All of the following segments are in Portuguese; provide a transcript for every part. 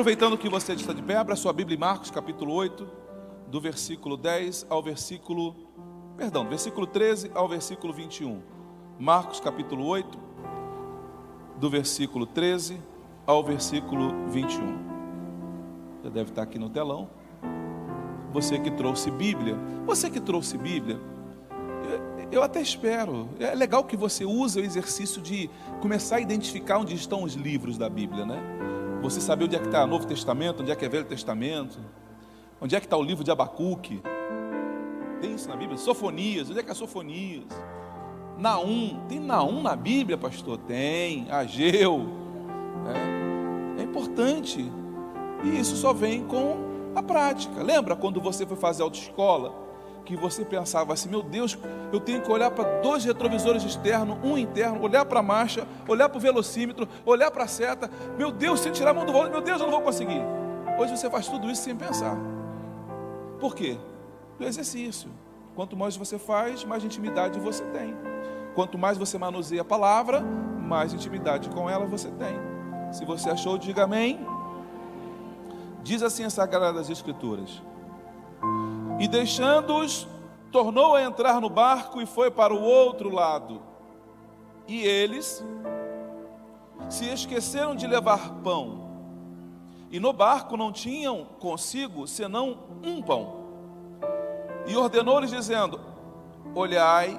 Aproveitando que você está de pé, abra sua Bíblia em Marcos capítulo 8, do versículo 10 ao versículo, perdão, versículo 13 ao versículo 21. Marcos capítulo 8, do versículo 13 ao versículo 21. Já deve estar aqui no telão. Você que trouxe Bíblia, você que trouxe Bíblia, eu até espero. É legal que você use o exercício de começar a identificar onde estão os livros da Bíblia, né? Você saber onde é que está o Novo Testamento, onde é que é o Velho Testamento, onde é que está o livro de Abacuque. Tem isso na Bíblia? Sofonias, onde é que é Sofonias? Naum, tem Naum na Bíblia, pastor? Tem, Ageu. É, é importante. E isso só vem com a prática. Lembra quando você foi fazer autoescola? Que você pensava assim: meu Deus, eu tenho que olhar para dois retrovisores externos, um interno, olhar para a marcha, olhar para o velocímetro, olhar para a seta. Meu Deus, sem tirar a mão do volante, meu Deus, eu não vou conseguir. Hoje você faz tudo isso sem pensar. Por quê? Do exercício. Quanto mais você faz, mais intimidade você tem. Quanto mais você manuseia a palavra, mais intimidade com ela você tem. Se você achou, diga amém. Diz assim as Sagradas Escrituras: e deixando-os, tornou a entrar no barco e foi para o outro lado. E eles se esqueceram de levar pão. E no barco não tinham consigo senão um pão. E ordenou-lhes, dizendo: Olhai,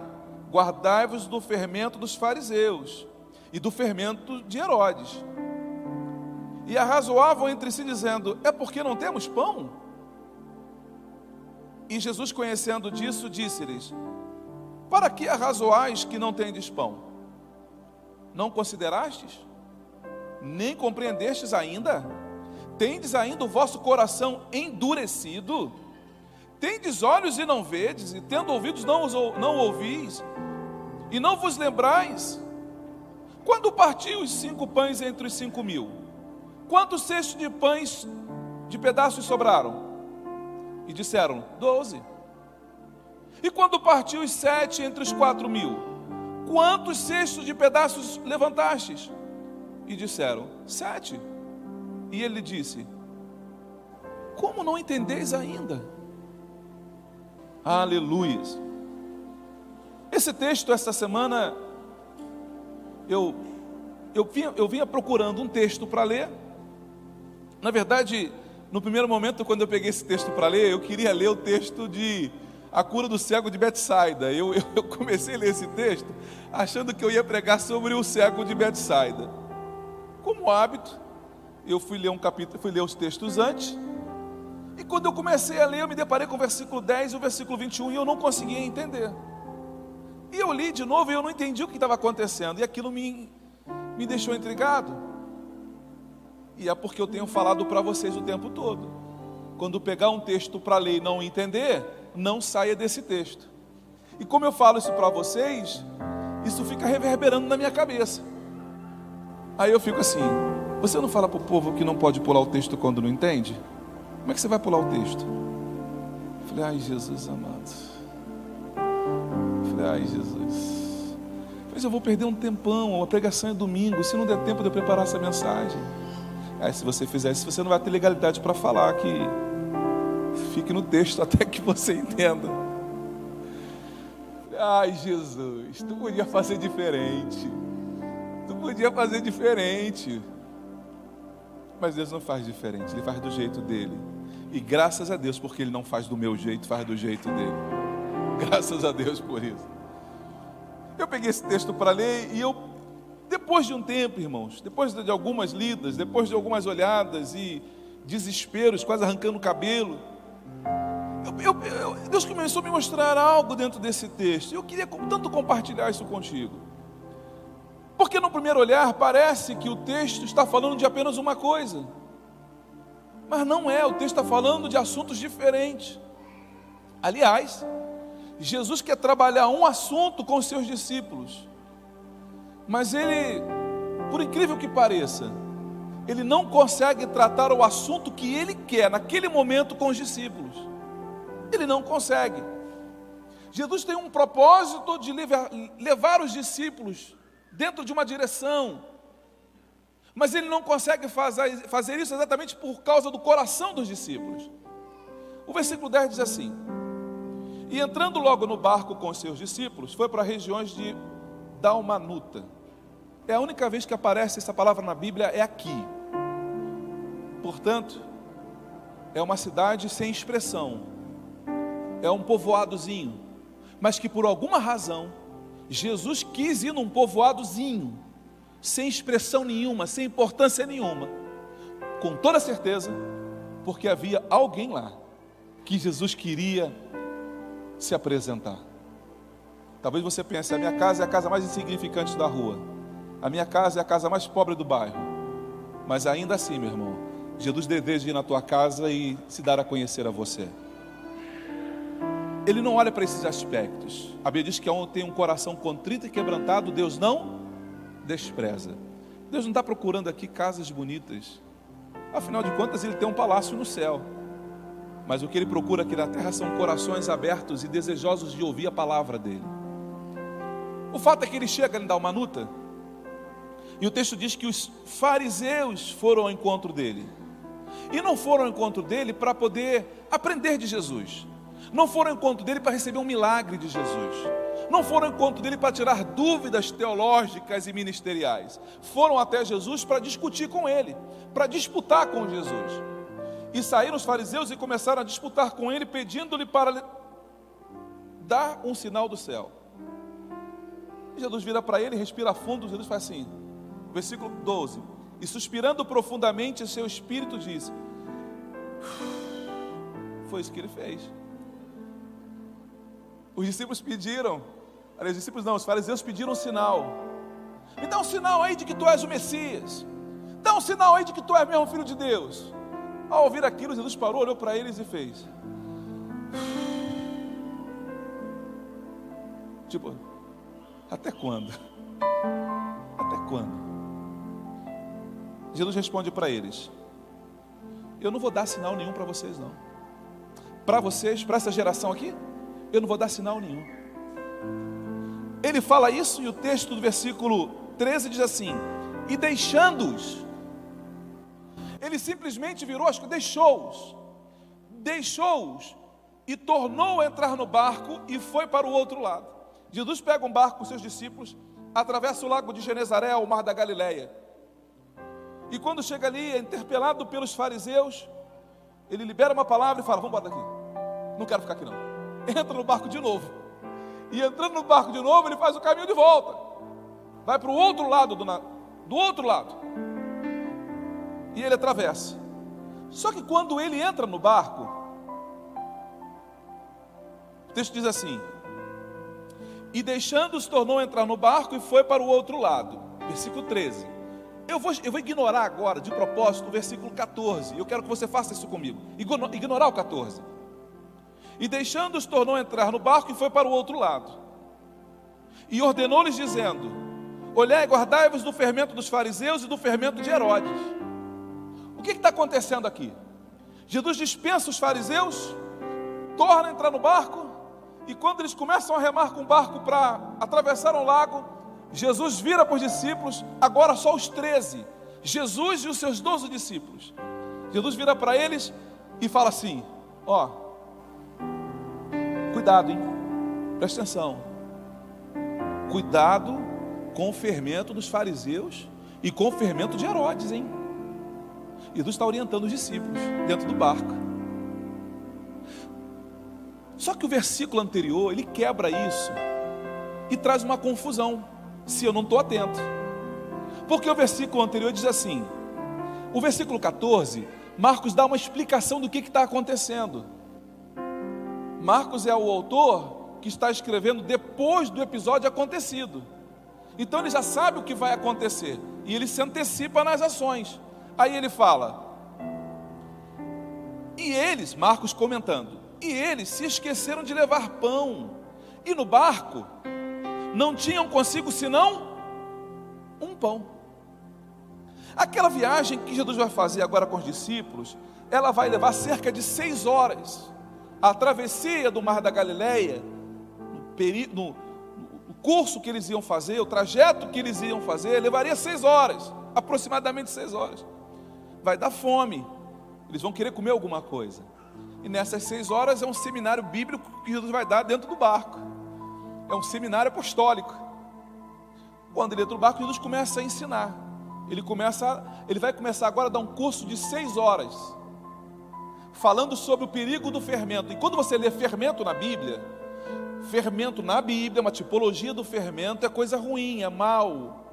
guardai-vos do fermento dos fariseus e do fermento de Herodes. E arrazoavam entre si, dizendo: É porque não temos pão? E Jesus, conhecendo disso, disse-lhes: Para que arrazoais que não tendes pão? Não considerastes? Nem compreendestes ainda? Tendes ainda o vosso coração endurecido? Tendes olhos e não vedes, e tendo ouvidos não, não ouvis, e não vos lembrais? Quando partiu os cinco pães entre os cinco mil, quantos cestos de pães de pedaços sobraram? E disseram: Doze. E quando partiu os sete entre os quatro mil, quantos cestos de pedaços levantastes? E disseram: Sete. E ele disse: Como não entendeis ainda? Aleluia. Esse texto, esta semana, eu, eu, vinha, eu vinha procurando um texto para ler. Na verdade, no primeiro momento, quando eu peguei esse texto para ler, eu queria ler o texto de A Cura do Cego de Betsaida. Eu, eu, eu, comecei a ler esse texto achando que eu ia pregar sobre o cego de Betsaida. Como hábito, eu fui ler um capítulo, fui ler os textos antes. E quando eu comecei a ler, eu me deparei com o versículo 10 e o versículo 21 e eu não conseguia entender. E eu li de novo e eu não entendi o que estava acontecendo. E aquilo me, me deixou intrigado. E é porque eu tenho falado para vocês o tempo todo. Quando pegar um texto para ler e não entender, não saia desse texto. E como eu falo isso para vocês, isso fica reverberando na minha cabeça. Aí eu fico assim: você não fala para o povo que não pode pular o texto quando não entende? Como é que você vai pular o texto? Eu falei, ai Jesus amado. Eu falei, ai Jesus. Mas eu vou perder um tempão, a pregação é domingo, se não der tempo de eu preparar essa mensagem. Aí se você fizer isso, você não vai ter legalidade para falar que fique no texto até que você entenda. Ai, Jesus, tu podia fazer diferente. Tu podia fazer diferente. Mas Deus não faz diferente, Ele faz do jeito dele. E graças a Deus, porque Ele não faz do meu jeito, faz do jeito dele. Graças a Deus por isso. Eu peguei esse texto para ler e eu depois de um tempo, irmãos, depois de algumas lidas, depois de algumas olhadas e desesperos, quase arrancando o cabelo, eu, eu, eu, Deus começou a me mostrar algo dentro desse texto. Eu queria tanto compartilhar isso contigo. Porque no primeiro olhar parece que o texto está falando de apenas uma coisa. Mas não é, o texto está falando de assuntos diferentes. Aliás, Jesus quer trabalhar um assunto com seus discípulos. Mas ele, por incrível que pareça, ele não consegue tratar o assunto que ele quer naquele momento com os discípulos. Ele não consegue. Jesus tem um propósito de levar os discípulos dentro de uma direção, mas ele não consegue fazer, fazer isso exatamente por causa do coração dos discípulos. O versículo 10 diz assim: E entrando logo no barco com seus discípulos, foi para regiões de Dalmanuta. É a única vez que aparece essa palavra na Bíblia, é aqui. Portanto, é uma cidade sem expressão, é um povoadozinho, mas que por alguma razão Jesus quis ir num povoadozinho, sem expressão nenhuma, sem importância nenhuma, com toda certeza, porque havia alguém lá que Jesus queria se apresentar. Talvez você pense: a minha casa é a casa mais insignificante da rua, a minha casa é a casa mais pobre do bairro, mas ainda assim, meu irmão, Jesus deseja ir na tua casa e se dar a conhecer a você ele não olha para esses aspectos. A Bíblia diz que tem um coração contrito e quebrantado, Deus não despreza. Deus não está procurando aqui casas bonitas. Afinal de contas, Ele tem um palácio no céu. Mas o que Ele procura aqui na terra são corações abertos e desejosos de ouvir a palavra dEle. O fato é que ele chega em Dalmanuta, e o texto diz que os fariseus foram ao encontro dele. E não foram ao encontro dele para poder aprender de Jesus. Não foram ao encontro dele para receber um milagre de Jesus. Não foram ao encontro dele para tirar dúvidas teológicas e ministeriais. Foram até Jesus para discutir com ele, para disputar com Jesus. E saíram os fariseus e começaram a disputar com ele, pedindo-lhe para dar um sinal do céu. Jesus vira para ele, respira fundo, Jesus faz assim, versículo 12: E suspirando profundamente, seu espírito disse: Foi isso que ele fez. Os discípulos pediram, os discípulos não, os fariseus pediram um sinal. Me dá um sinal aí de que tu és o Messias. Dá um sinal aí de que tu és mesmo filho de Deus. Ao ouvir aquilo, Jesus parou, olhou para eles e fez. Tipo, até quando? Até quando? Jesus responde para eles: Eu não vou dar sinal nenhum para vocês, não. Para vocês, para essa geração aqui, eu não vou dar sinal nenhum. Ele fala isso e o texto do versículo 13 diz assim: E deixando-os, ele simplesmente virou, que deixou-os, deixou-os e tornou a entrar no barco e foi para o outro lado. Jesus pega um barco com seus discípulos, atravessa o lago de Genezaré, o mar da Galileia. E quando chega ali, é interpelado pelos fariseus, ele libera uma palavra e fala: Vamos embora daqui. Não quero ficar aqui não entra no barco de novo. E entrando no barco de novo, ele faz o caminho de volta. Vai para o outro lado do, do outro lado. E ele atravessa. Só que quando ele entra no barco, o texto diz assim: E deixando-os, tornou entrar no barco e foi para o outro lado. Versículo 13. Eu vou, eu vou ignorar agora, de propósito, o versículo 14. Eu quero que você faça isso comigo. Ignorar o 14. E deixando-os, tornou a entrar no barco e foi para o outro lado. E ordenou-lhes, dizendo: Olhai, guardai-vos do fermento dos fariseus e do fermento de Herodes. O que está acontecendo aqui? Jesus dispensa os fariseus, torna a entrar no barco, e quando eles começam a remar com o barco para atravessar um lago, Jesus vira para os discípulos, agora só os treze, Jesus e os seus doze discípulos. Jesus vira para eles e fala assim: Ó, Cuidado, hein? Presta atenção. Cuidado com o fermento dos fariseus e com o fermento de Herodes, hein? Jesus está orientando os discípulos dentro do barco. Só que o versículo anterior, ele quebra isso e traz uma confusão, se eu não estou atento. Porque o versículo anterior diz assim: o versículo 14, Marcos dá uma explicação do que está acontecendo. Marcos é o autor que está escrevendo depois do episódio acontecido. Então ele já sabe o que vai acontecer e ele se antecipa nas ações. Aí ele fala: E eles, Marcos comentando, e eles se esqueceram de levar pão, e no barco não tinham consigo senão um pão. Aquela viagem que Jesus vai fazer agora com os discípulos, ela vai levar cerca de seis horas. A travessia do Mar da Galileia, no, no, curso que eles iam fazer, o trajeto que eles iam fazer, levaria seis horas, aproximadamente seis horas. Vai dar fome, eles vão querer comer alguma coisa. E nessas seis horas é um seminário bíblico que Jesus vai dar dentro do barco. É um seminário apostólico. Quando ele entra no barco, Jesus começa a ensinar. Ele começa, ele vai começar agora a dar um curso de seis horas, falando sobre o perigo do fermento. E quando você lê fermento na Bíblia, fermento na Bíblia, uma tipologia do fermento é coisa ruim, é mal.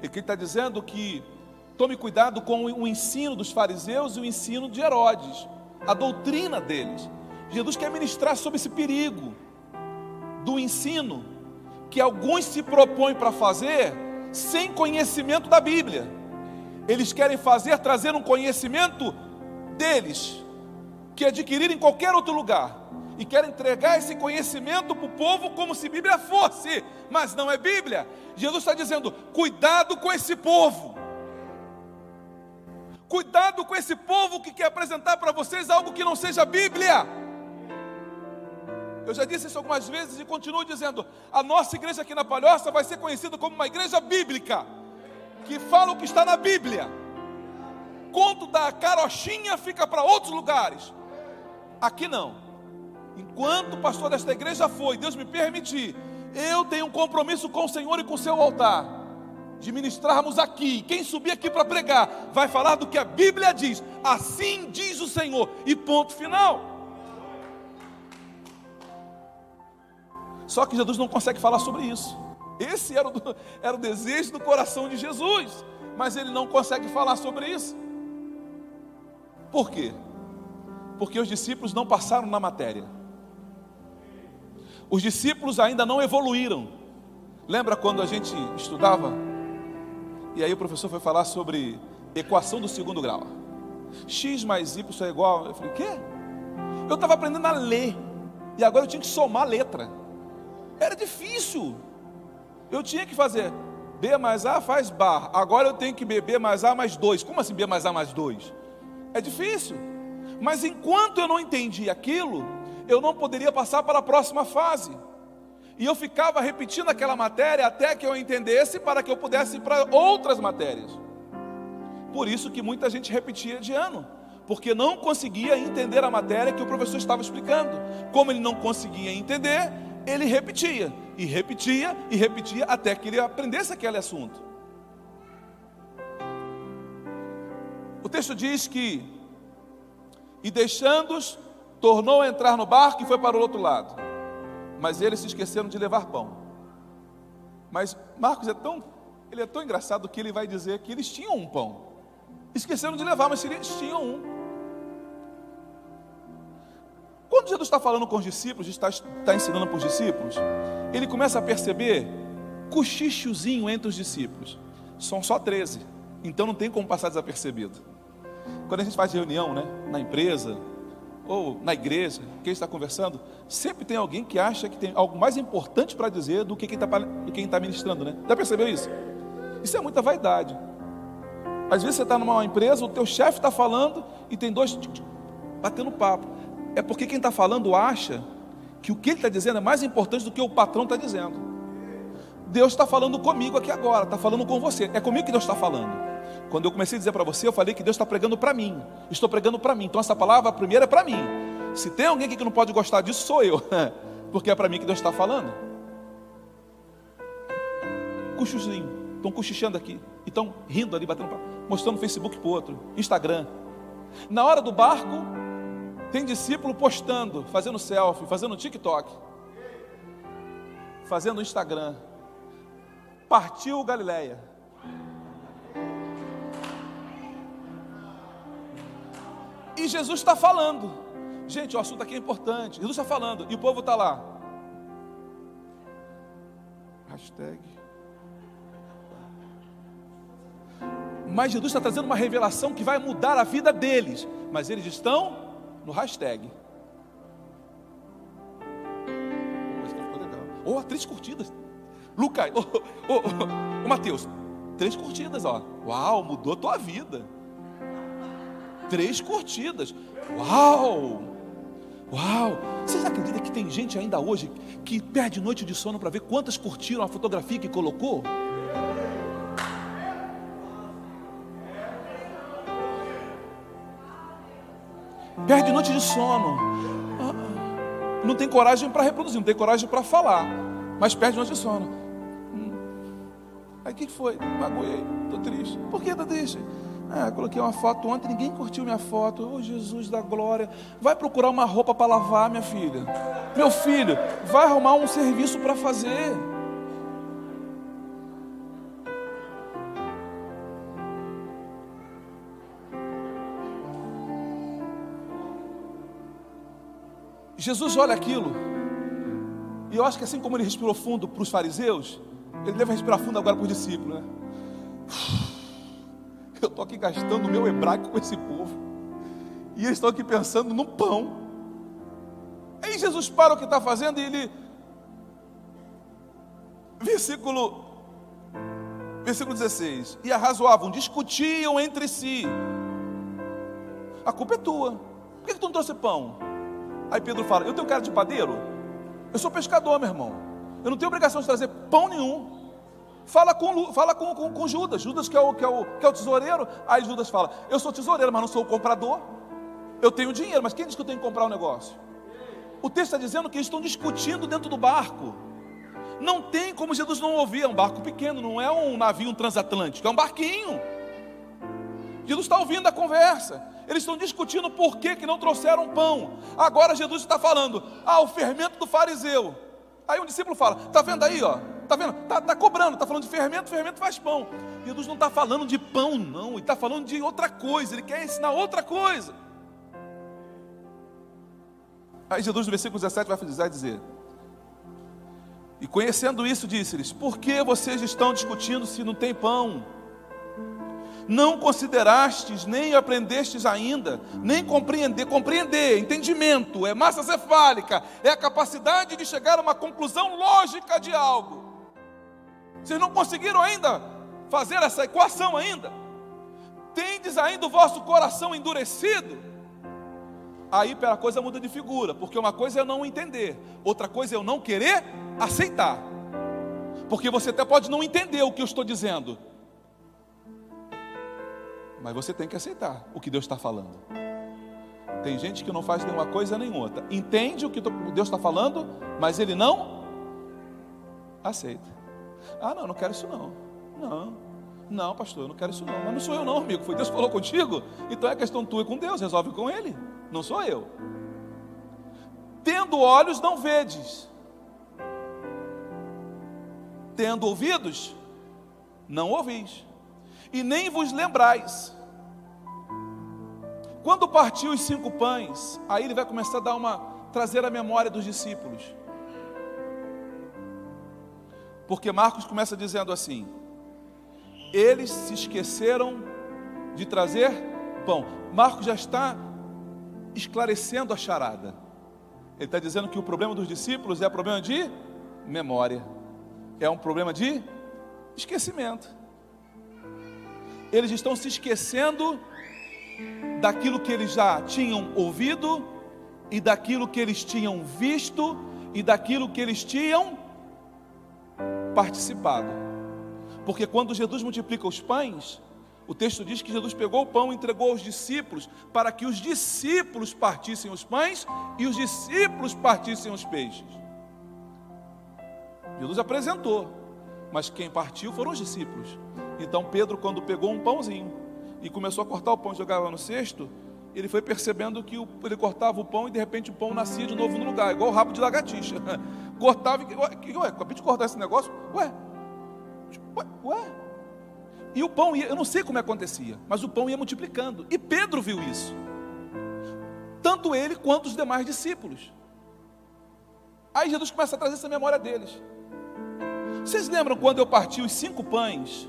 E que ele está dizendo que tome cuidado com o ensino dos fariseus e o ensino de Herodes, a doutrina deles. Jesus quer ministrar sobre esse perigo do ensino que alguns se propõem para fazer sem conhecimento da Bíblia. Eles querem fazer, trazer um conhecimento deles, que adquiriram em qualquer outro lugar, e querem entregar esse conhecimento para o povo como se Bíblia fosse, mas não é Bíblia. Jesus está dizendo: cuidado com esse povo. Cuidado com esse povo que quer apresentar para vocês algo que não seja Bíblia. Eu já disse isso algumas vezes e continuo dizendo: a nossa igreja aqui na Palhoça vai ser conhecida como uma igreja bíblica, que fala o que está na Bíblia. Conto da carochinha fica para outros lugares. Aqui não. Enquanto pastor desta igreja foi, Deus me permitir, eu tenho um compromisso com o Senhor e com o seu altar, de ministrarmos aqui. Quem subir aqui para pregar, vai falar do que a Bíblia diz. Assim diz o Senhor, e ponto final. Só que Jesus não consegue falar sobre isso. Esse era o, era o desejo do coração de Jesus, mas ele não consegue falar sobre isso. Por quê? Porque os discípulos não passaram na matéria. Os discípulos ainda não evoluíram. Lembra quando a gente estudava? E aí o professor foi falar sobre equação do segundo grau. X mais Y é igual. Eu falei, quê? Eu estava aprendendo a ler. E agora eu tinha que somar letra. Era difícil. Eu tinha que fazer B mais A faz bar. Agora eu tenho que beber mais A mais 2. Como assim B mais A mais 2? É difícil. Mas enquanto eu não entendi aquilo, eu não poderia passar para a próxima fase. E eu ficava repetindo aquela matéria até que eu entendesse para que eu pudesse ir para outras matérias. Por isso que muita gente repetia de ano, porque não conseguia entender a matéria que o professor estava explicando. Como ele não conseguia entender, ele repetia, e repetia, e repetia, até que ele aprendesse aquele assunto. O texto diz que, e deixando-os, tornou a entrar no barco e foi para o outro lado. Mas eles se esqueceram de levar pão. Mas Marcos é tão, ele é tão engraçado que ele vai dizer que eles tinham um pão. Esqueceram de levar, mas eles tinham um. Quando Jesus está falando com os discípulos, está, está ensinando para os discípulos, ele começa a perceber cochichozinho entre os discípulos. São só 13, então não tem como passar desapercebido. Quando a gente faz reunião, né, na empresa ou na igreja, quem está conversando, sempre tem alguém que acha que tem algo mais importante para dizer do que quem está, está ministrando, né? Já percebeu isso? Isso é muita vaidade. Às vezes você está numa empresa, o teu chefe está falando e tem dois batendo papo é porque quem está falando acha que o que ele está dizendo é mais importante do que o patrão está dizendo. Deus está falando comigo aqui agora, está falando com você. É comigo que Deus está falando. Quando eu comecei a dizer para você, eu falei que Deus está pregando para mim. Estou pregando para mim. Então essa palavra primeira é para mim. Se tem alguém aqui que não pode gostar disso, sou eu. Porque é para mim que Deus está falando. Cuchuzinho. Estão cochichando aqui. Estão rindo ali, batendo, mostrando Facebook para outro. Instagram. Na hora do barco, tem discípulo postando, fazendo selfie, fazendo TikTok, fazendo Instagram. Partiu Galileia. E Jesus está falando. Gente, o assunto aqui é importante. Jesus está falando. E o povo está lá. Hashtag. Mas Jesus está trazendo uma revelação que vai mudar a vida deles. Mas eles estão no hashtag. Ou oh, três curtidas. Lucas, ô oh, oh, oh, Mateus, três curtidas, ó. Uau, mudou a tua vida. Três curtidas. Uau! Uau! Vocês acreditam que tem gente ainda hoje que perde noite de sono para ver quantas curtiram a fotografia que colocou? Perde noite de sono. Ah, não tem coragem para reproduzir, não tem coragem para falar, mas perde noite de sono. Hum. Aí o que foi? Magoei, estou triste. Por que está triste? É, coloquei uma foto ontem, ninguém curtiu minha foto. Oh, Jesus da glória. Vai procurar uma roupa para lavar, minha filha. Meu filho, vai arrumar um serviço para fazer. Jesus olha aquilo, e eu acho que assim como ele respirou fundo para os fariseus, ele deve respirar fundo agora para os discípulos, né? Eu estou aqui gastando o meu hebraico com esse povo. E eles estão aqui pensando no pão. Aí Jesus para o que está fazendo e ele. Versículo. Versículo 16. E arrazoavam, discutiam entre si. A culpa é tua. Por que, que tu não trouxe pão? Aí Pedro fala: Eu tenho cara de padeiro? Eu sou pescador, meu irmão. Eu não tenho obrigação de trazer pão nenhum. Fala com, fala com, com, com, Judas, Judas que é, o, que, é o, que é o tesoureiro. Aí Judas fala: Eu sou tesoureiro, mas não sou o comprador. Eu tenho dinheiro, mas quem diz que eu tenho que comprar o um negócio? O texto está dizendo que eles estão discutindo dentro do barco. Não tem como Jesus não ouvir, é um barco pequeno, não é um navio um transatlântico, é um barquinho. Jesus está ouvindo a conversa. Eles estão discutindo por que, que não trouxeram pão. Agora Jesus está falando: Ah, o fermento do fariseu. Aí um discípulo fala: Está vendo aí, ó? Está vendo? Está tá cobrando, está falando de fermento, fermento faz pão. Jesus não está falando de pão, não, ele está falando de outra coisa, ele quer ensinar outra coisa. Aí Jesus, no versículo 17, vai dizer: E conhecendo isso, disse-lhes: Por que vocês estão discutindo se não tem pão? Não considerastes, nem aprendestes ainda, nem compreender, compreender, entendimento, é massa cefálica, é a capacidade de chegar a uma conclusão lógica de algo. Vocês não conseguiram ainda fazer essa equação ainda? Tendes ainda o vosso coração endurecido? Aí a coisa muda de figura, porque uma coisa é eu não entender, outra coisa é eu não querer aceitar. Porque você até pode não entender o que eu estou dizendo, mas você tem que aceitar o que Deus está falando. Tem gente que não faz nenhuma coisa nem outra. Entende o que Deus está falando, mas ele não aceita. Ah, não, não quero isso não. Não, não, pastor, eu não quero isso não. Mas não sou eu não, amigo. Foi Deus que falou contigo. Então é questão tua com Deus, resolve com Ele. Não sou eu. Tendo olhos, não vedes. Tendo ouvidos, não ouvis e nem vos lembrais. Quando partiu os cinco pães, aí ele vai começar a dar uma trazer a memória dos discípulos. Porque Marcos começa dizendo assim: Eles se esqueceram de trazer pão. Marcos já está esclarecendo a charada. Ele está dizendo que o problema dos discípulos é problema de memória, é um problema de esquecimento eles estão se esquecendo daquilo que eles já tinham ouvido, e daquilo que eles tinham visto, e daquilo que eles tinham participado. Porque quando Jesus multiplica os pães, o texto diz que Jesus pegou o pão e entregou aos discípulos, para que os discípulos partissem os pães e os discípulos partissem os peixes. Jesus apresentou, mas quem partiu foram os discípulos. Então Pedro, quando pegou um pãozinho e começou a cortar o pão e jogava no cesto, ele foi percebendo que ele cortava o pão e de repente o pão nascia de novo no lugar, igual o rabo de lagartixa. Cortava e. Ué, ué acabei de cortar esse negócio? Ué, ué, ué. E o pão ia, eu não sei como acontecia, mas o pão ia multiplicando. E Pedro viu isso. tanto ele quanto os demais discípulos. Aí Jesus começa a trazer essa memória deles. Vocês lembram quando eu parti os cinco pães?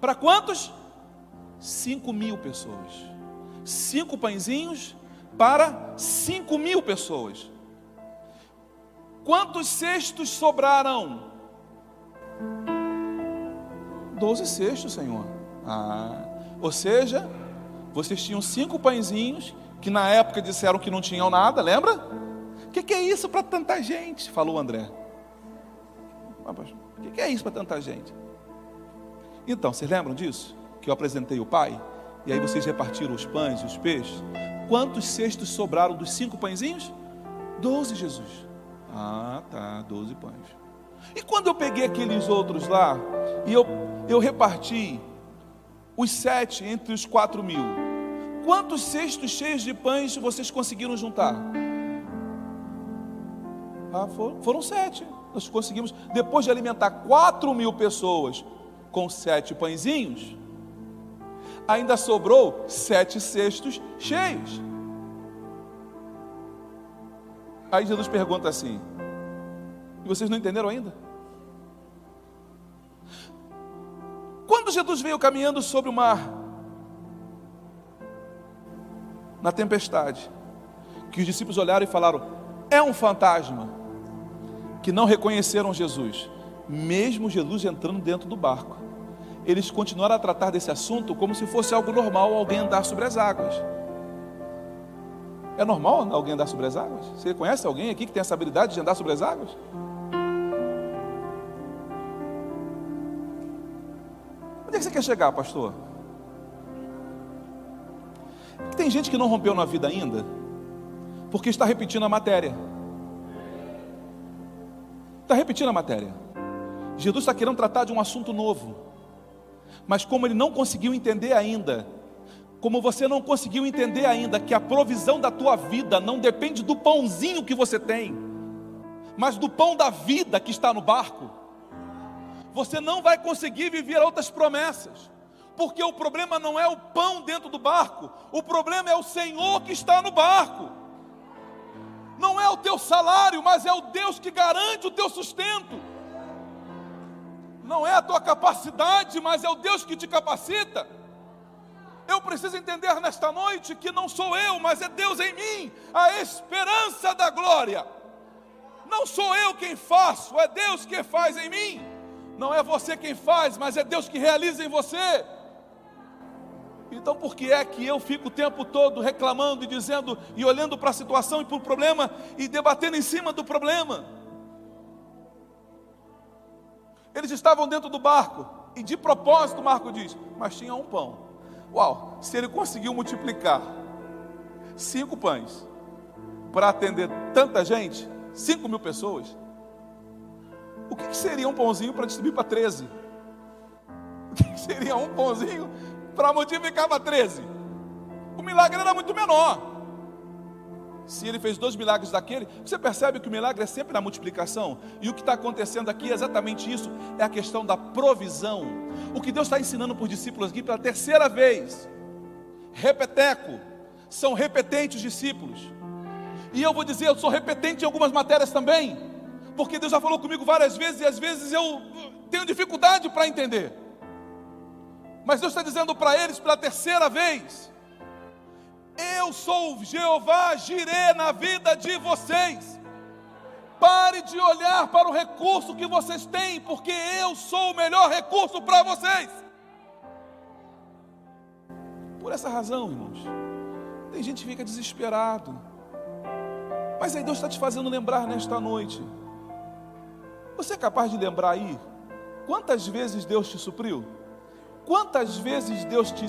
Para quantos? Cinco mil pessoas. Cinco pãezinhos para cinco mil pessoas. Quantos cestos sobraram? Doze cestos, Senhor. Ah, ou seja, vocês tinham cinco pãezinhos que na época disseram que não tinham nada, lembra? O que, que, é isso para tanta gente? Falou André. O que, que é isso para tanta gente? Então, vocês lembram disso? Que eu apresentei o Pai? E aí vocês repartiram os pães e os peixes? Quantos cestos sobraram dos cinco pãezinhos? Doze, Jesus. Ah, tá, doze pães. E quando eu peguei aqueles outros lá, e eu, eu reparti os sete entre os quatro mil, quantos cestos cheios de pães vocês conseguiram juntar? Ah, foram, foram sete. Nós conseguimos, depois de alimentar quatro mil pessoas com sete pãezinhos, ainda sobrou sete cestos cheios. Aí Jesus pergunta assim: e vocês não entenderam ainda? Quando Jesus veio caminhando sobre o mar, na tempestade, que os discípulos olharam e falaram: é um fantasma, que não reconheceram Jesus, mesmo Jesus entrando dentro do barco. Eles continuaram a tratar desse assunto como se fosse algo normal alguém andar sobre as águas. É normal alguém andar sobre as águas? Você conhece alguém aqui que tem essa habilidade de andar sobre as águas? Onde é que você quer chegar, pastor? Tem gente que não rompeu na vida ainda, porque está repetindo a matéria. Está repetindo a matéria. Jesus está querendo tratar de um assunto novo, mas como ele não conseguiu entender ainda, como você não conseguiu entender ainda que a provisão da tua vida não depende do pãozinho que você tem, mas do pão da vida que está no barco, você não vai conseguir viver outras promessas, porque o problema não é o pão dentro do barco, o problema é o Senhor que está no barco. Não é o teu salário, mas é o Deus que garante o teu sustento. Não é a tua capacidade, mas é o Deus que te capacita. Eu preciso entender nesta noite que não sou eu, mas é Deus em mim, a esperança da glória. Não sou eu quem faço, é Deus que faz em mim. Não é você quem faz, mas é Deus que realiza em você. Então, por que é que eu fico o tempo todo reclamando e dizendo, e olhando para a situação e para o problema e debatendo em cima do problema? Eles estavam dentro do barco, e de propósito, Marco diz, mas tinha um pão. Uau, se ele conseguiu multiplicar cinco pães para atender tanta gente, cinco mil pessoas, o que, seria um pãozinho para distribuir para 13? O que, seria um pãozinho para multiplicar para 13? O milagre era muito menor. Se ele fez dois milagres daquele, você percebe que o milagre é sempre na multiplicação. E o que está acontecendo aqui é exatamente isso: é a questão da provisão. O que Deus está ensinando para os discípulos aqui pela terceira vez. Repeteco, são repetentes discípulos. E eu vou dizer, eu sou repetente em algumas matérias também porque Deus já falou comigo várias vezes e às vezes eu tenho dificuldade para entender. Mas Deus está dizendo para eles pela terceira vez: Eu sou Jeová, girei na vida de vocês. Pare de olhar para o recurso que vocês têm, porque eu sou o melhor recurso para vocês. Por essa razão, irmãos, tem gente que fica desesperado. Mas aí Deus está te fazendo lembrar nesta noite você é capaz de lembrar aí quantas vezes Deus te supriu? Quantas vezes Deus te,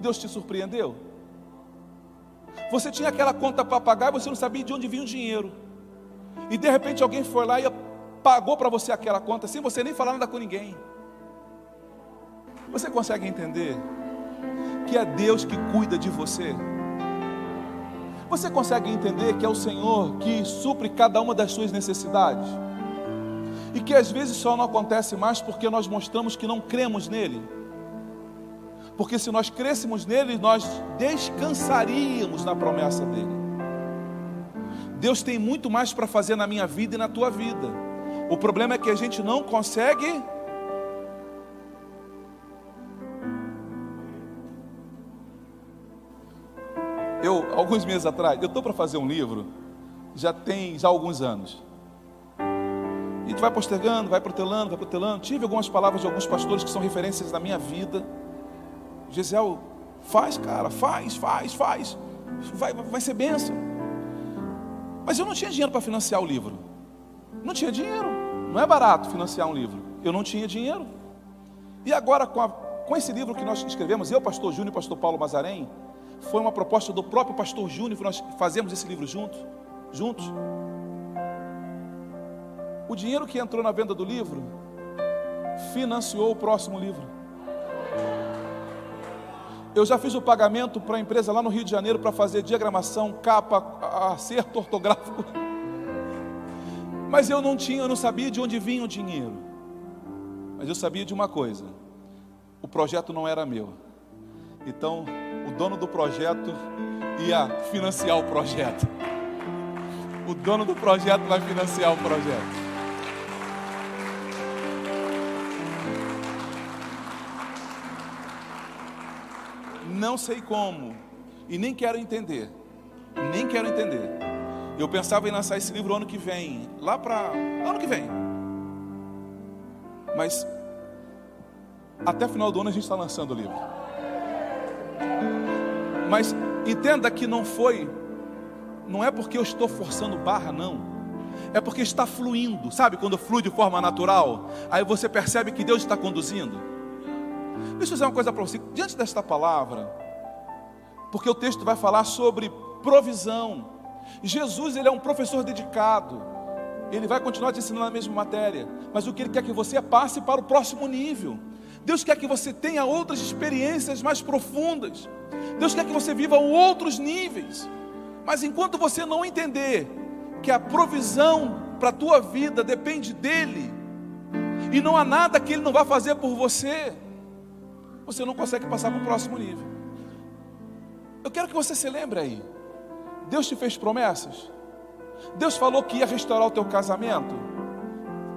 Deus te surpreendeu? Você tinha aquela conta para pagar e você não sabia de onde vinha o dinheiro. E de repente alguém foi lá e pagou para você aquela conta sem você nem falar nada com ninguém. Você consegue entender que é Deus que cuida de você? Você consegue entender que é o Senhor que supre cada uma das suas necessidades? e que às vezes só não acontece mais porque nós mostramos que não cremos nele. Porque se nós crêssemos nele, nós descansaríamos na promessa dele. Deus tem muito mais para fazer na minha vida e na tua vida. O problema é que a gente não consegue. Eu, alguns meses atrás, eu estou para fazer um livro, já tem já alguns anos. A gente vai postergando, vai protelando, vai protelando. Tive algumas palavras de alguns pastores que são referências da minha vida. Gisel, faz, cara, faz, faz, faz. Vai, vai ser benção. Mas eu não tinha dinheiro para financiar o livro. Não tinha dinheiro. Não é barato financiar um livro. Eu não tinha dinheiro. E agora, com, a, com esse livro que nós escrevemos, eu, pastor Júnior e pastor Paulo Mazarém, foi uma proposta do próprio pastor Júnior nós fazemos esse livro juntos. juntos. O dinheiro que entrou na venda do livro financiou o próximo livro. Eu já fiz o pagamento para a empresa lá no Rio de Janeiro para fazer diagramação, capa, acerto ortográfico. Mas eu não tinha, eu não sabia de onde vinha o dinheiro. Mas eu sabia de uma coisa: o projeto não era meu. Então, o dono do projeto ia financiar o projeto. O dono do projeto vai financiar o projeto. Não sei como, e nem quero entender, nem quero entender. Eu pensava em lançar esse livro ano que vem, lá para ano que vem. Mas até final do ano a gente está lançando o livro. Mas entenda que não foi, não é porque eu estou forçando barra, não. É porque está fluindo, sabe quando flui de forma natural? Aí você percebe que Deus está conduzindo. Deixa eu dizer uma coisa para você. Diante desta palavra, porque o texto vai falar sobre provisão. Jesus, ele é um professor dedicado. Ele vai continuar te ensinando a mesma matéria, mas o que ele quer que você passe para o próximo nível. Deus quer que você tenha outras experiências mais profundas. Deus quer que você viva outros níveis. Mas enquanto você não entender que a provisão para a tua vida depende dele, e não há nada que ele não vá fazer por você, você não consegue passar para o próximo nível. Eu quero que você se lembre aí. Deus te fez promessas? Deus falou que ia restaurar o teu casamento?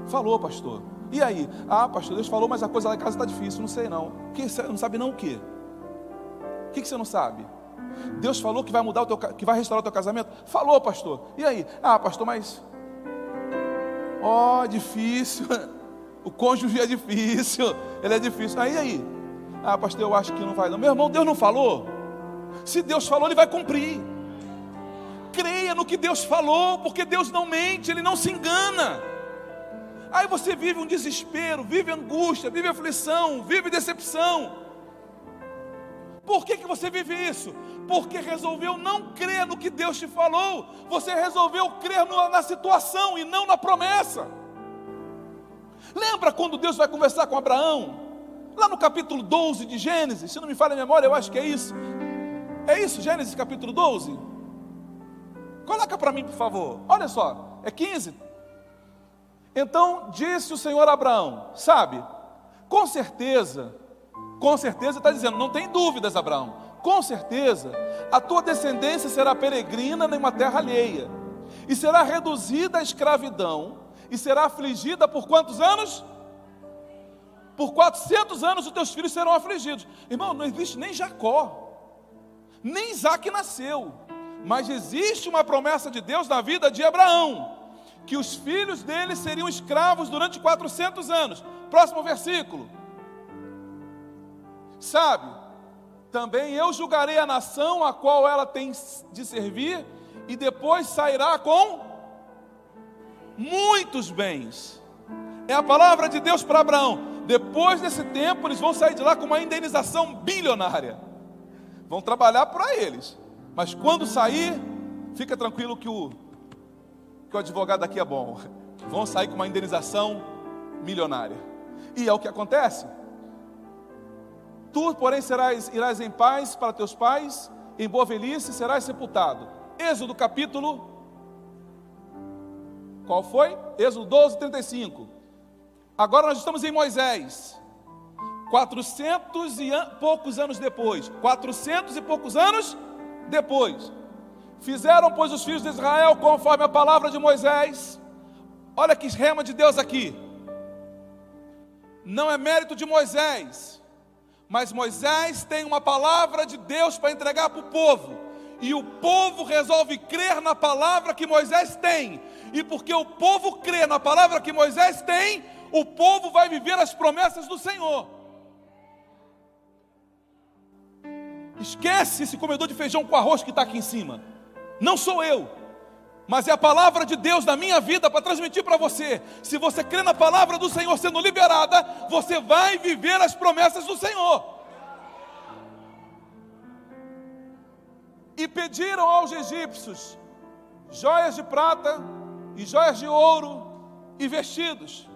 Falou, pastor. E aí? Ah, pastor, Deus falou, mas a coisa lá em casa está difícil, não sei não. Que, não sabe não o quê? O que, que você não sabe? Deus falou que vai mudar o teu, que vai restaurar o teu casamento? Falou, pastor. E aí? Ah, pastor, mas ó, oh, difícil. O cônjuge é difícil. Ele é difícil. Aí aí? Ah, pastor, eu acho que não vai não. Meu irmão, Deus não falou? Se Deus falou, Ele vai cumprir. Creia no que Deus falou, porque Deus não mente, Ele não se engana. Aí você vive um desespero, vive angústia, vive aflição, vive decepção. Por que, que você vive isso? Porque resolveu não crer no que Deus te falou. Você resolveu crer na situação e não na promessa. Lembra quando Deus vai conversar com Abraão? Lá no capítulo 12 de Gênesis, se não me falha a memória, eu acho que é isso. É isso, Gênesis capítulo 12? Coloca para mim, por favor. Olha só, é 15. Então disse o Senhor a Abraão: Sabe, com certeza, com certeza está dizendo, não tem dúvidas, Abraão, com certeza, a tua descendência será peregrina em uma terra alheia, e será reduzida à escravidão, e será afligida por quantos anos? Por 400 anos os teus filhos serão afligidos. Irmão, não existe nem Jacó, nem Isaac nasceu, mas existe uma promessa de Deus na vida de Abraão, que os filhos dele seriam escravos durante 400 anos. Próximo versículo. Sabe, também eu julgarei a nação a qual ela tem de servir, e depois sairá com muitos bens. É a palavra de Deus para Abraão. Depois desse tempo, eles vão sair de lá com uma indenização bilionária. Vão trabalhar para eles. Mas quando sair, fica tranquilo que o, que o advogado aqui é bom. Vão sair com uma indenização milionária. E é o que acontece. Tu, porém, serás, irás em paz para teus pais, em boa velhice serás sepultado. Êxodo capítulo. Qual foi? Êxodo 12, 35. Agora nós estamos em Moisés. 400 e poucos anos depois. 400 e poucos anos depois. Fizeram, pois, os filhos de Israel conforme a palavra de Moisés. Olha que rema de Deus aqui. Não é mérito de Moisés, mas Moisés tem uma palavra de Deus para entregar para o povo. E o povo resolve crer na palavra que Moisés tem. E porque o povo crê na palavra que Moisés tem, o povo vai viver as promessas do Senhor. Esquece esse comedor de feijão com arroz que está aqui em cima. Não sou eu, mas é a palavra de Deus na minha vida para transmitir para você. Se você crê na palavra do Senhor sendo liberada, você vai viver as promessas do Senhor. E pediram aos egípcios joias de prata e joias de ouro e vestidos.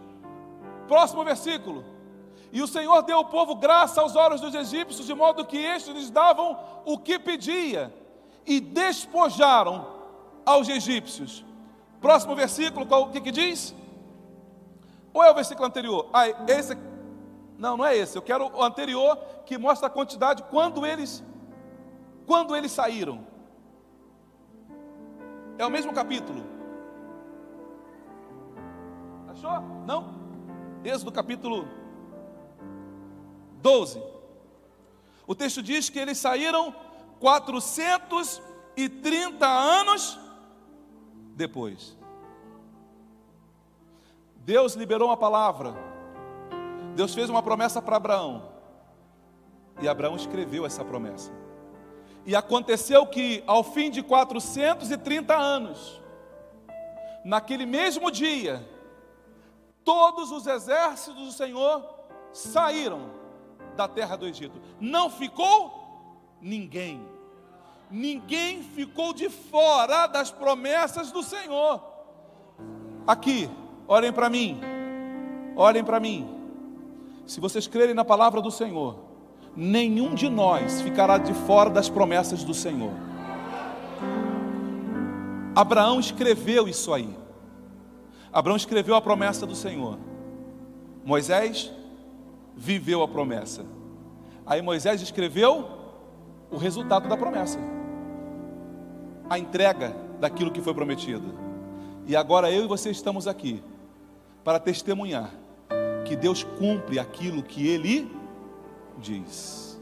Próximo versículo. E o Senhor deu ao povo graça aos olhos dos egípcios, de modo que estes lhes davam o que pedia e despojaram aos egípcios. Próximo versículo, qual, o que, que diz? Ou é o versículo anterior? Ah, esse. Não, não é esse. Eu quero o anterior que mostra a quantidade quando eles quando eles saíram. É o mesmo capítulo. Achou? Não? Êxodo capítulo 12. O texto diz que eles saíram 430 anos depois. Deus liberou uma palavra. Deus fez uma promessa para Abraão. E Abraão escreveu essa promessa. E aconteceu que, ao fim de 430 anos, naquele mesmo dia, todos os exércitos do Senhor saíram da terra do Egito. Não ficou ninguém ninguém ficou de fora das promessas do Senhor. Aqui, olhem para mim, olhem para mim. Se vocês crerem na palavra do Senhor, nenhum de nós ficará de fora das promessas do Senhor. Abraão escreveu isso aí. Abraão escreveu a promessa do Senhor. Moisés viveu a promessa. Aí Moisés escreveu o resultado da promessa a entrega daquilo que foi prometido. E agora eu e você estamos aqui para testemunhar que Deus cumpre aquilo que Ele diz.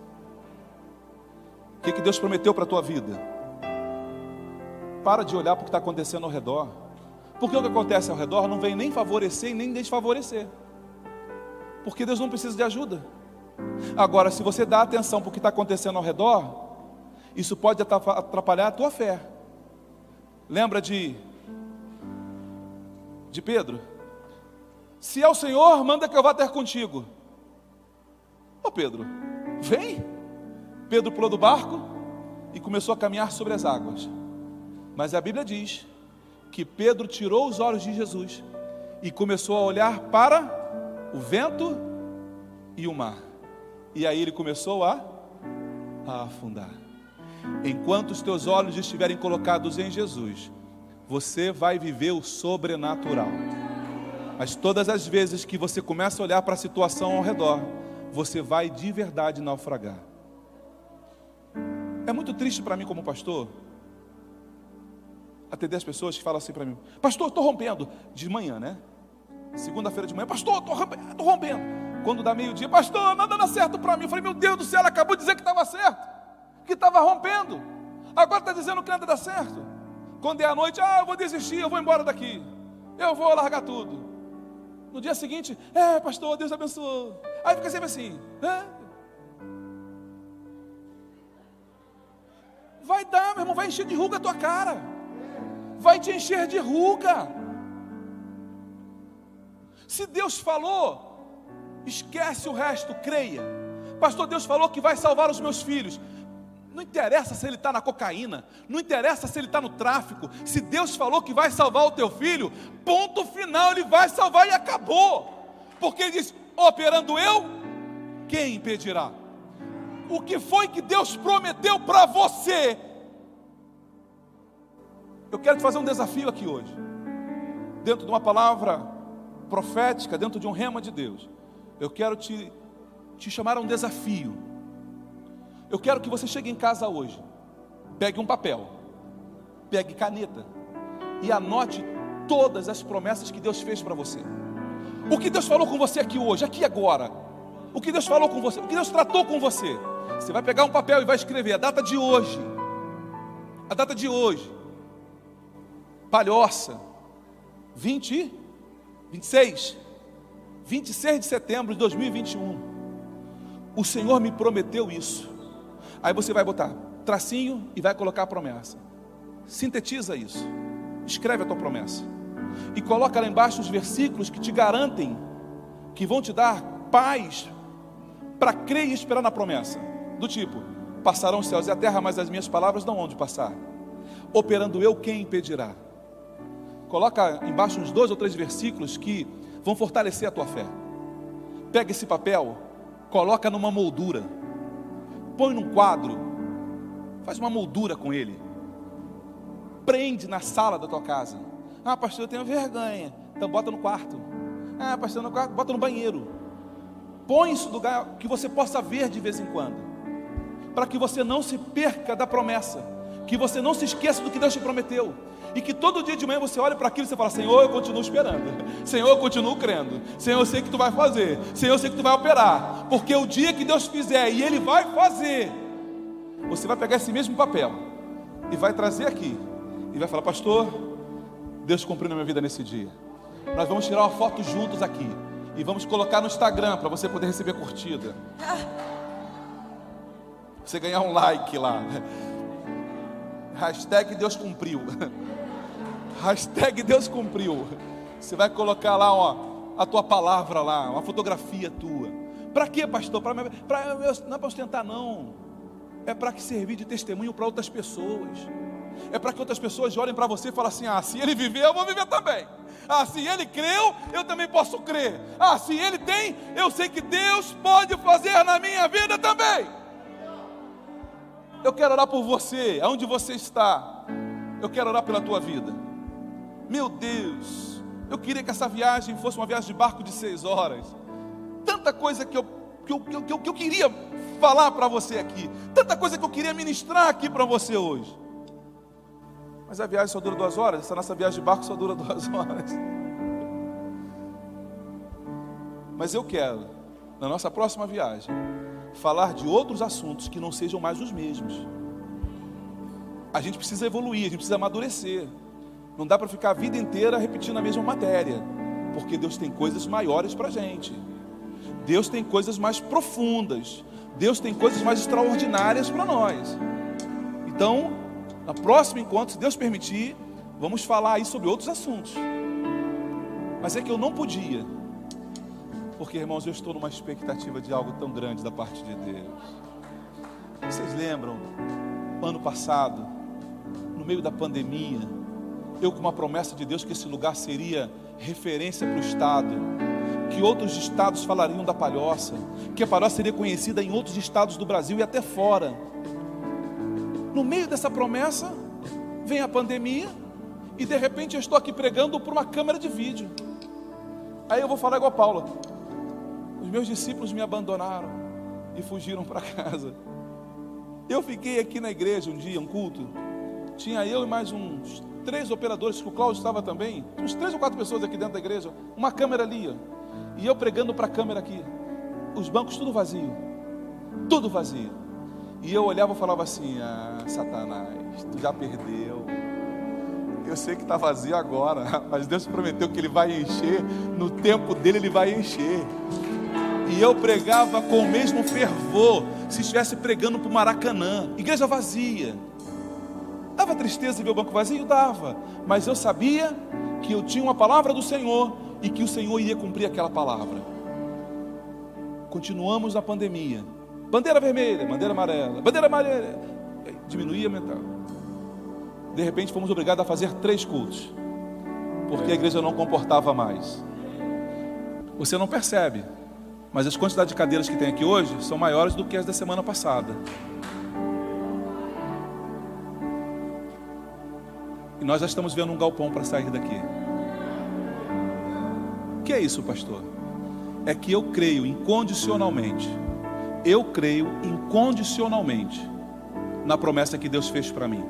O que, que Deus prometeu para a tua vida? Para de olhar para o que está acontecendo ao redor. Porque o que acontece ao redor não vem nem favorecer e nem desfavorecer. Porque Deus não precisa de ajuda. Agora, se você dá atenção para o que está acontecendo ao redor, isso pode atrapalhar a tua fé. Lembra de de Pedro? Se é o Senhor, manda que eu vá ter contigo. Ô Pedro, vem. Pedro pulou do barco e começou a caminhar sobre as águas. Mas a Bíblia diz que Pedro tirou os olhos de Jesus e começou a olhar para o vento e o mar. E aí ele começou a, a afundar. Enquanto os teus olhos estiverem colocados em Jesus, você vai viver o sobrenatural. Mas todas as vezes que você começa a olhar para a situação ao redor, você vai de verdade naufragar. É muito triste para mim como pastor atender as pessoas que falam assim para mim: Pastor, estou rompendo. De manhã, né? Segunda-feira de manhã, Pastor, estou rompendo. Quando dá meio-dia, Pastor, nada dá certo para mim. Eu falei: Meu Deus do céu, ela acabou de dizer que estava certo que estava rompendo. Agora está dizendo que nada dá certo. Quando é a noite, ah, eu vou desistir, eu vou embora daqui. Eu vou largar tudo. No dia seguinte, é, pastor, Deus abençoou. Aí fica sempre assim, é. Vai dar, meu irmão, vai encher de ruga a tua cara. Vai te encher de ruga. Se Deus falou, esquece o resto, creia. Pastor, Deus falou que vai salvar os meus filhos. Não interessa se ele está na cocaína, não interessa se ele está no tráfico. Se Deus falou que vai salvar o teu filho, ponto final, ele vai salvar e acabou. Porque ele diz: operando eu, quem impedirá? O que foi que Deus prometeu para você? Eu quero te fazer um desafio aqui hoje, dentro de uma palavra profética, dentro de um rema de Deus. Eu quero te, te chamar a um desafio eu quero que você chegue em casa hoje, pegue um papel pegue caneta e anote todas as promessas que Deus fez para você. O que Deus falou com você aqui hoje, aqui agora. O que Deus falou com você, o que Deus tratou com você. Você vai pegar um papel e vai escrever a data de hoje. A data de hoje. Palhoça. 20 26 26 de setembro de 2021. O Senhor me prometeu isso. Aí você vai botar tracinho e vai colocar a promessa. Sintetiza isso. Escreve a tua promessa. E coloca lá embaixo os versículos que te garantem que vão te dar paz para crer e esperar na promessa. Do tipo: passarão os céus e a terra, mas as minhas palavras não onde passar. Operando eu, quem impedirá? Coloca embaixo uns dois ou três versículos que vão fortalecer a tua fé. Pega esse papel, coloca numa moldura, põe num quadro, faz uma moldura com ele, prende na sala da tua casa. Ah, pastor, eu tenho vergonha. Então bota no quarto. Ah, pastor, no quarto, bota no banheiro. Põe isso no lugar que você possa ver de vez em quando. Para que você não se perca da promessa. Que você não se esqueça do que Deus te prometeu. E que todo dia de manhã você olhe para aquilo e você fala: Senhor, eu continuo esperando. Senhor, eu continuo crendo. Senhor, eu sei que tu vai fazer. Senhor, eu sei que tu vai operar. Porque o dia que Deus fizer e Ele vai fazer, você vai pegar esse mesmo papel e vai trazer aqui. E vai falar: Pastor, Deus cumpriu na minha vida nesse dia. Nós vamos tirar uma foto juntos aqui. E vamos colocar no Instagram para você poder receber curtida. Você ganhar um like lá. Hashtag Deus cumpriu. Hashtag Deus cumpriu. Você vai colocar lá ó, a tua palavra lá, uma fotografia tua. Para quê, pastor? Pra, pra, não é para ostentar, não. É para que servir de testemunho para outras pessoas. É para que outras pessoas olhem para você e falem assim: ah, se ele viver, eu vou viver também. Ah, se ele creu, eu também posso crer. Ah, se ele tem, eu sei que Deus pode fazer na minha vida também. Eu quero orar por você, aonde você está. Eu quero orar pela tua vida. Meu Deus, eu queria que essa viagem fosse uma viagem de barco de seis horas. Tanta coisa que eu, que eu, que eu, que eu queria falar para você aqui. Tanta coisa que eu queria ministrar aqui para você hoje. Mas a viagem só dura duas horas. Essa nossa viagem de barco só dura duas horas. Mas eu quero, na nossa próxima viagem, falar de outros assuntos que não sejam mais os mesmos. A gente precisa evoluir, a gente precisa amadurecer. Não dá para ficar a vida inteira repetindo a mesma matéria, porque Deus tem coisas maiores para a gente. Deus tem coisas mais profundas. Deus tem coisas mais extraordinárias para nós. Então, no próximo encontro, se Deus permitir, vamos falar aí sobre outros assuntos. Mas é que eu não podia, porque irmãos, eu estou numa expectativa de algo tão grande da parte de Deus. Vocês lembram, ano passado, no meio da pandemia, eu com uma promessa de Deus que esse lugar seria referência para o Estado, que outros estados falariam da palhoça, que a palhoça seria conhecida em outros estados do Brasil e até fora. No meio dessa promessa, vem a pandemia, e de repente eu estou aqui pregando por uma câmera de vídeo. Aí eu vou falar igual a Paula. Os meus discípulos me abandonaram e fugiram para casa. Eu fiquei aqui na igreja um dia, um culto. Tinha eu e mais uns três operadores, que o Cláudio estava também. Uns três ou quatro pessoas aqui dentro da igreja. Uma câmera ali. E eu pregando para a câmera aqui. Os bancos tudo vazio. Tudo vazio. E eu olhava e falava assim: Ah, Satanás, tu já perdeu. Eu sei que está vazio agora, mas Deus prometeu que Ele vai encher, no tempo dele Ele vai encher. E eu pregava com o mesmo fervor, se estivesse pregando para o Maracanã, igreja vazia. Dava tristeza ver o banco vazio? Dava, mas eu sabia que eu tinha uma palavra do Senhor e que o Senhor iria cumprir aquela palavra. Continuamos na pandemia, Bandeira vermelha, bandeira amarela, bandeira amarela. Diminuía, aumentava. De repente fomos obrigados a fazer três cultos, porque a igreja não comportava mais. Você não percebe, mas as quantidades de cadeiras que tem aqui hoje são maiores do que as da semana passada. E nós já estamos vendo um galpão para sair daqui. O que é isso, pastor? É que eu creio incondicionalmente eu creio incondicionalmente na promessa que Deus fez para mim.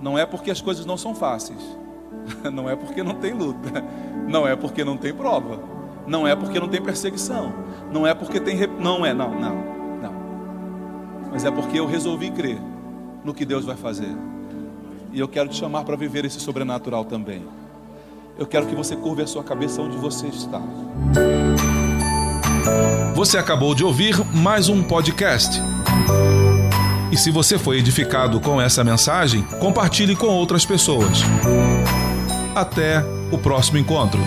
Não é porque as coisas não são fáceis. Não é porque não tem luta. Não é porque não tem prova. Não é porque não tem perseguição. Não é porque tem. Não é, não, não, não. Mas é porque eu resolvi crer no que Deus vai fazer. E eu quero te chamar para viver esse sobrenatural também. Eu quero que você curve a sua cabeça onde você está. Você acabou de ouvir mais um podcast. E se você foi edificado com essa mensagem, compartilhe com outras pessoas. Até o próximo encontro.